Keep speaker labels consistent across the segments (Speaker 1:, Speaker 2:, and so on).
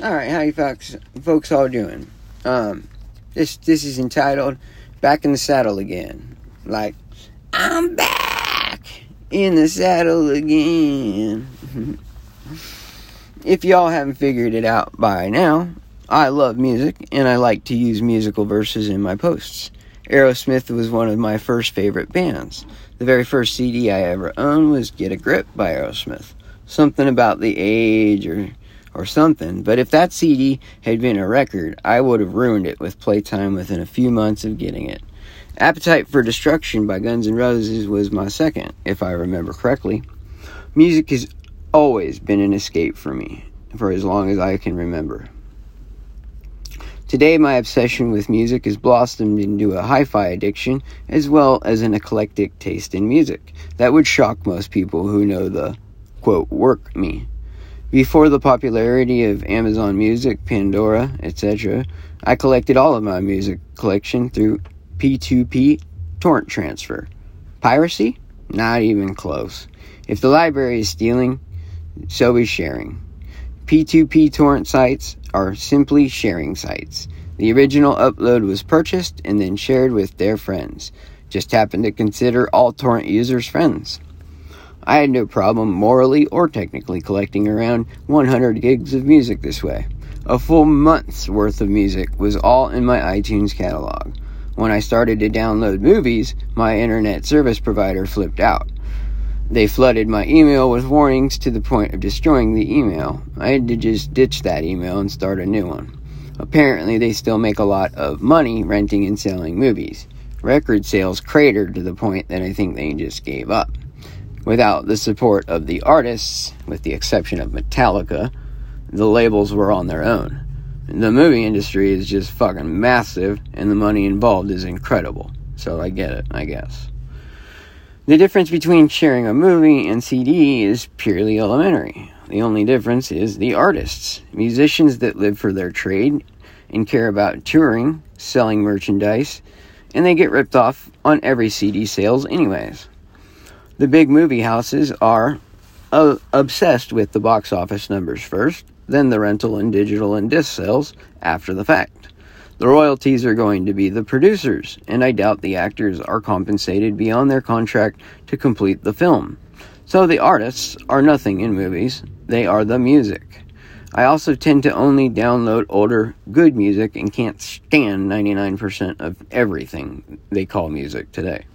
Speaker 1: All right, how you folks folks all doing? Um, this this is entitled "Back in the Saddle Again." Like, I'm back in the saddle again. if y'all haven't figured it out by now, I love music and I like to use musical verses in my posts. Aerosmith was one of my first favorite bands. The very first CD I ever owned was Get a Grip by Aerosmith. Something about the age or or something, but if that CD had been a record, I would have ruined it with playtime within a few months of getting it. Appetite for Destruction by Guns N' Roses was my second, if I remember correctly. Music has always been an escape for me, for as long as I can remember. Today, my obsession with music has blossomed into a hi fi addiction as well as an eclectic taste in music that would shock most people who know the, quote, work me. Before the popularity of Amazon Music, Pandora, etc., I collected all of my music collection through P2P torrent transfer. Piracy? Not even close. If the library is stealing, so is sharing. P2P torrent sites are simply sharing sites. The original upload was purchased and then shared with their friends. Just happen to consider all torrent users friends. I had no problem morally or technically collecting around 100 gigs of music this way. A full month's worth of music was all in my iTunes catalog. When I started to download movies, my internet service provider flipped out. They flooded my email with warnings to the point of destroying the email. I had to just ditch that email and start a new one. Apparently, they still make a lot of money renting and selling movies. Record sales cratered to the point that I think they just gave up. Without the support of the artists, with the exception of Metallica, the labels were on their own. The movie industry is just fucking massive, and the money involved is incredible. So I get it, I guess. The difference between sharing a movie and CD is purely elementary. The only difference is the artists. Musicians that live for their trade and care about touring, selling merchandise, and they get ripped off on every CD sales, anyways. The big movie houses are uh, obsessed with the box office numbers first, then the rental and digital and disc sales after the fact. The royalties are going to be the producers, and I doubt the actors are compensated beyond their contract to complete the film. So the artists are nothing in movies, they are the music. I also tend to only download older, good music and can't stand 99% of everything they call music today.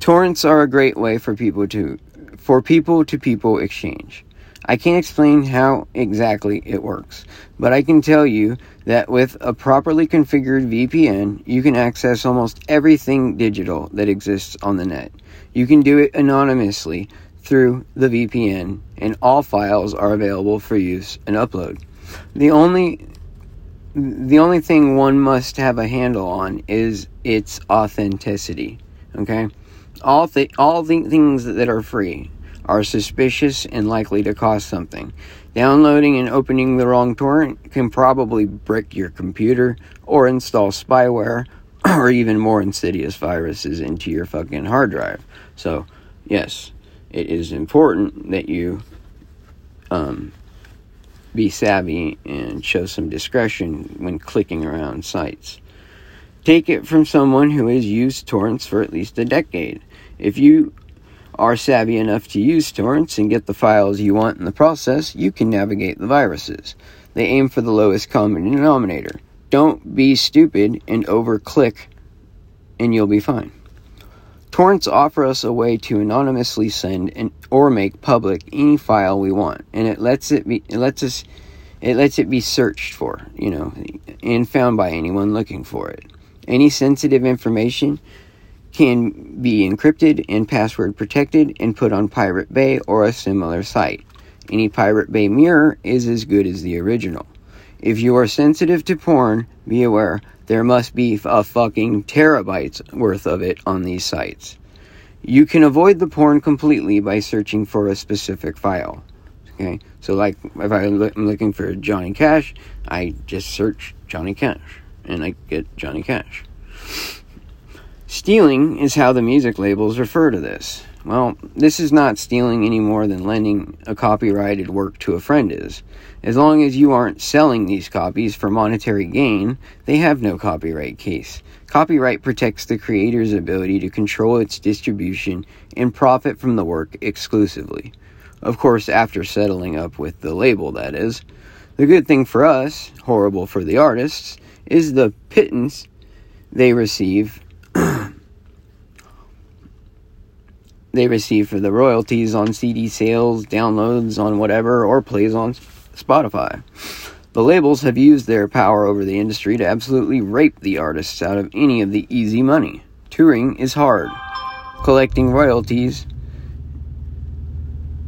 Speaker 1: Torrents are a great way for people to for people to people exchange. I can't explain how exactly it works, but I can tell you that with a properly configured VPN, you can access almost everything digital that exists on the net. You can do it anonymously through the VPN, and all files are available for use and upload. The only the only thing one must have a handle on is its authenticity. Okay? All th- all things that are free are suspicious and likely to cost something. Downloading and opening the wrong torrent can probably brick your computer or install spyware or even more insidious viruses into your fucking hard drive. So, yes, it is important that you um, be savvy and show some discretion when clicking around sites. Take it from someone who has used torrents for at least a decade. If you are savvy enough to use torrents and get the files you want in the process, you can navigate the viruses. They aim for the lowest common denominator. Don't be stupid and over click, and you'll be fine. Torrents offer us a way to anonymously send and, or make public any file we want, and it lets it be it lets us it lets it be searched for, you know, and found by anyone looking for it. Any sensitive information can be encrypted and password protected and put on Pirate Bay or a similar site. Any Pirate Bay mirror is as good as the original. If you are sensitive to porn, be aware there must be a fucking terabytes worth of it on these sites. You can avoid the porn completely by searching for a specific file. Okay, so like if I'm looking for Johnny Cash, I just search Johnny Cash and I get Johnny Cash. Stealing is how the music labels refer to this. Well, this is not stealing any more than lending a copyrighted work to a friend is. As long as you aren't selling these copies for monetary gain, they have no copyright case. Copyright protects the creator's ability to control its distribution and profit from the work exclusively. Of course, after settling up with the label, that is. The good thing for us, horrible for the artists, is the pittance they receive they receive for the royalties on CD sales, downloads on whatever, or plays on Spotify. The labels have used their power over the industry to absolutely rape the artists out of any of the easy money. Touring is hard. Collecting royalties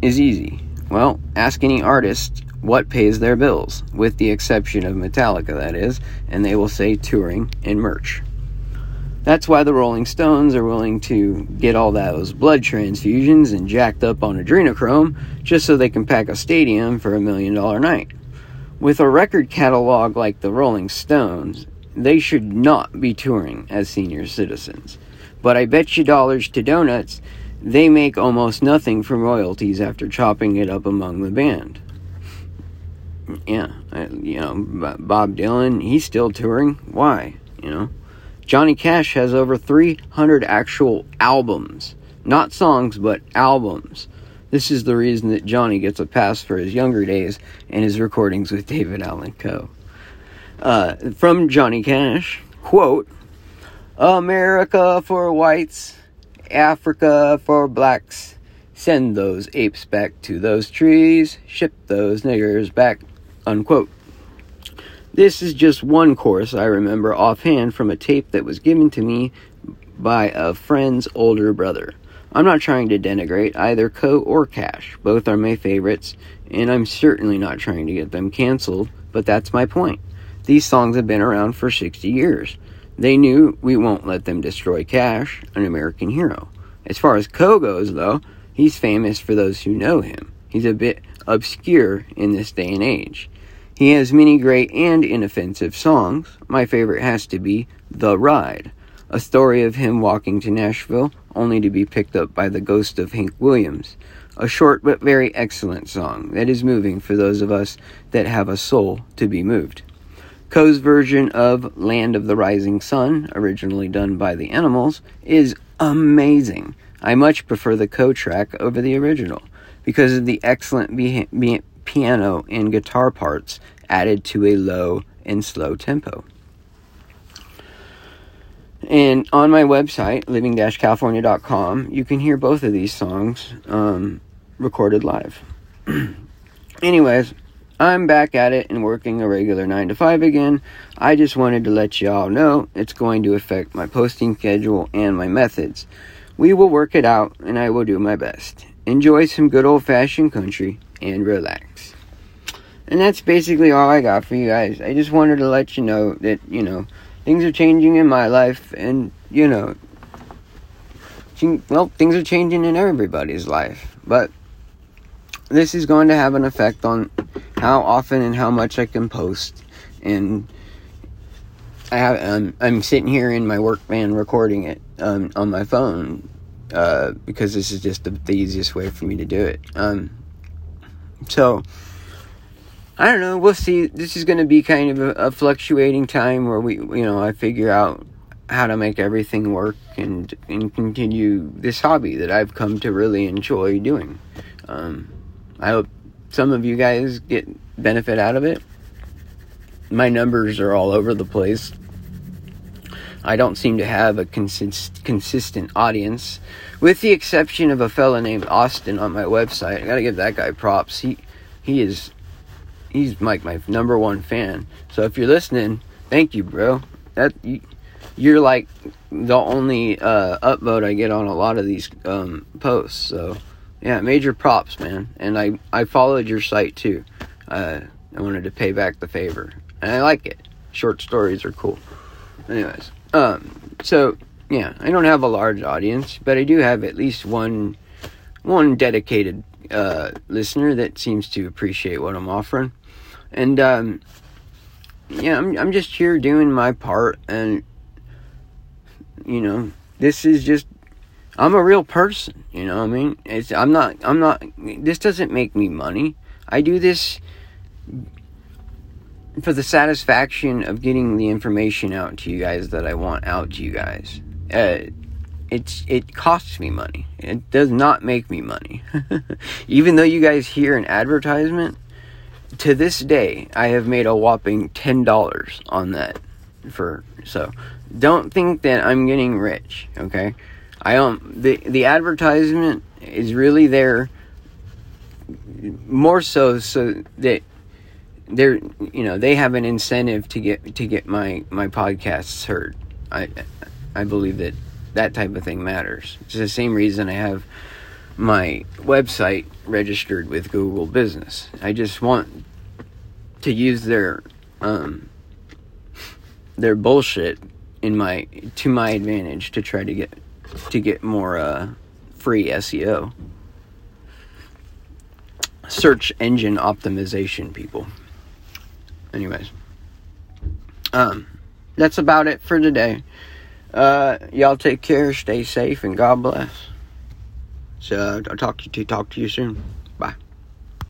Speaker 1: is easy. Well, ask any artist what pays their bills, with the exception of Metallica, that is, and they will say touring and merch. That's why the Rolling Stones are willing to get all those blood transfusions and jacked up on adrenochrome just so they can pack a stadium for a million dollar night. With a record catalog like the Rolling Stones, they should not be touring as senior citizens. But I bet you dollars to donuts, they make almost nothing from royalties after chopping it up among the band. Yeah, you know, Bob Dylan, he's still touring. Why? You know? Johnny Cash has over 300 actual albums. Not songs, but albums. This is the reason that Johnny gets a pass for his younger days and his recordings with David Allan Coe. Uh, from Johnny Cash, quote, America for whites, Africa for blacks. Send those apes back to those trees, ship those niggers back, unquote. This is just one course I remember offhand from a tape that was given to me by a friend's older brother. I'm not trying to denigrate either Coe or Cash. Both are my favorites, and I'm certainly not trying to get them canceled, but that's my point. These songs have been around for 60 years. They knew we won't let them destroy Cash, an American hero. As far as Coe goes, though, he's famous for those who know him. He's a bit obscure in this day and age. He has many great and inoffensive songs. My favorite has to be The Ride, a story of him walking to Nashville only to be picked up by the ghost of Hank Williams. A short but very excellent song that is moving for those of us that have a soul to be moved. Coe's version of Land of the Rising Sun, originally done by the Animals, is amazing. I much prefer the Coe track over the original because of the excellent be- be- piano and guitar parts added to a low and slow tempo. And on my website, living-california.com, you can hear both of these songs um, recorded live. Anyways, I'm back at it and working a regular 9 to 5 again. I just wanted to let y'all know it's going to affect my posting schedule and my methods. We will work it out and I will do my best. Enjoy some good old fashioned country and relax. And that's basically all I got for you guys. I just wanted to let you know that, you know, things are changing in my life and, you know, well, things are changing in everybody's life. But this is going to have an effect on how often and how much I can post. And I have, um, I'm sitting here in my work van recording it um, on my phone uh, because this is just the, the, easiest way for me to do it. Um, so, I don't know. We'll see. This is going to be kind of a, a, fluctuating time where we, you know, I figure out how to make everything work and and continue this hobby that I've come to really enjoy doing. Um, I hope some of you guys get benefit out of it. My numbers are all over the place. I don't seem to have a consist- consistent audience, with the exception of a fella named Austin on my website. I gotta give that guy props. He he is he's like my number one fan. So if you're listening, thank you, bro. That you, you're like the only uh, upvote I get on a lot of these um, posts. So yeah, major props, man. And I I followed your site too. Uh, I wanted to pay back the favor, and I like it. Short stories are cool. Anyways, um, so yeah, I don't have a large audience, but I do have at least one one dedicated uh, listener that seems to appreciate what I'm offering. And um, yeah, I'm I'm just here doing my part, and you know, this is just I'm a real person, you know what I mean? It's I'm not I'm not this doesn't make me money. I do this for the satisfaction of getting the information out to you guys that I want out to you guys. Uh, it's it costs me money. It does not make me money. Even though you guys hear an advertisement, to this day I have made a whopping ten dollars on that. For so, don't think that I'm getting rich. Okay, I um the the advertisement is really there more so so that they're you know they have an incentive to get to get my my podcasts heard. I I believe that that type of thing matters. It's the same reason I have my website registered with Google Business. I just want to use their um their bullshit in my to my advantage to try to get to get more uh free SEO search engine optimization people anyways, um, that's about it for today. Uh, y'all take care, stay safe, and God bless. So I'll talk to you talk to you soon.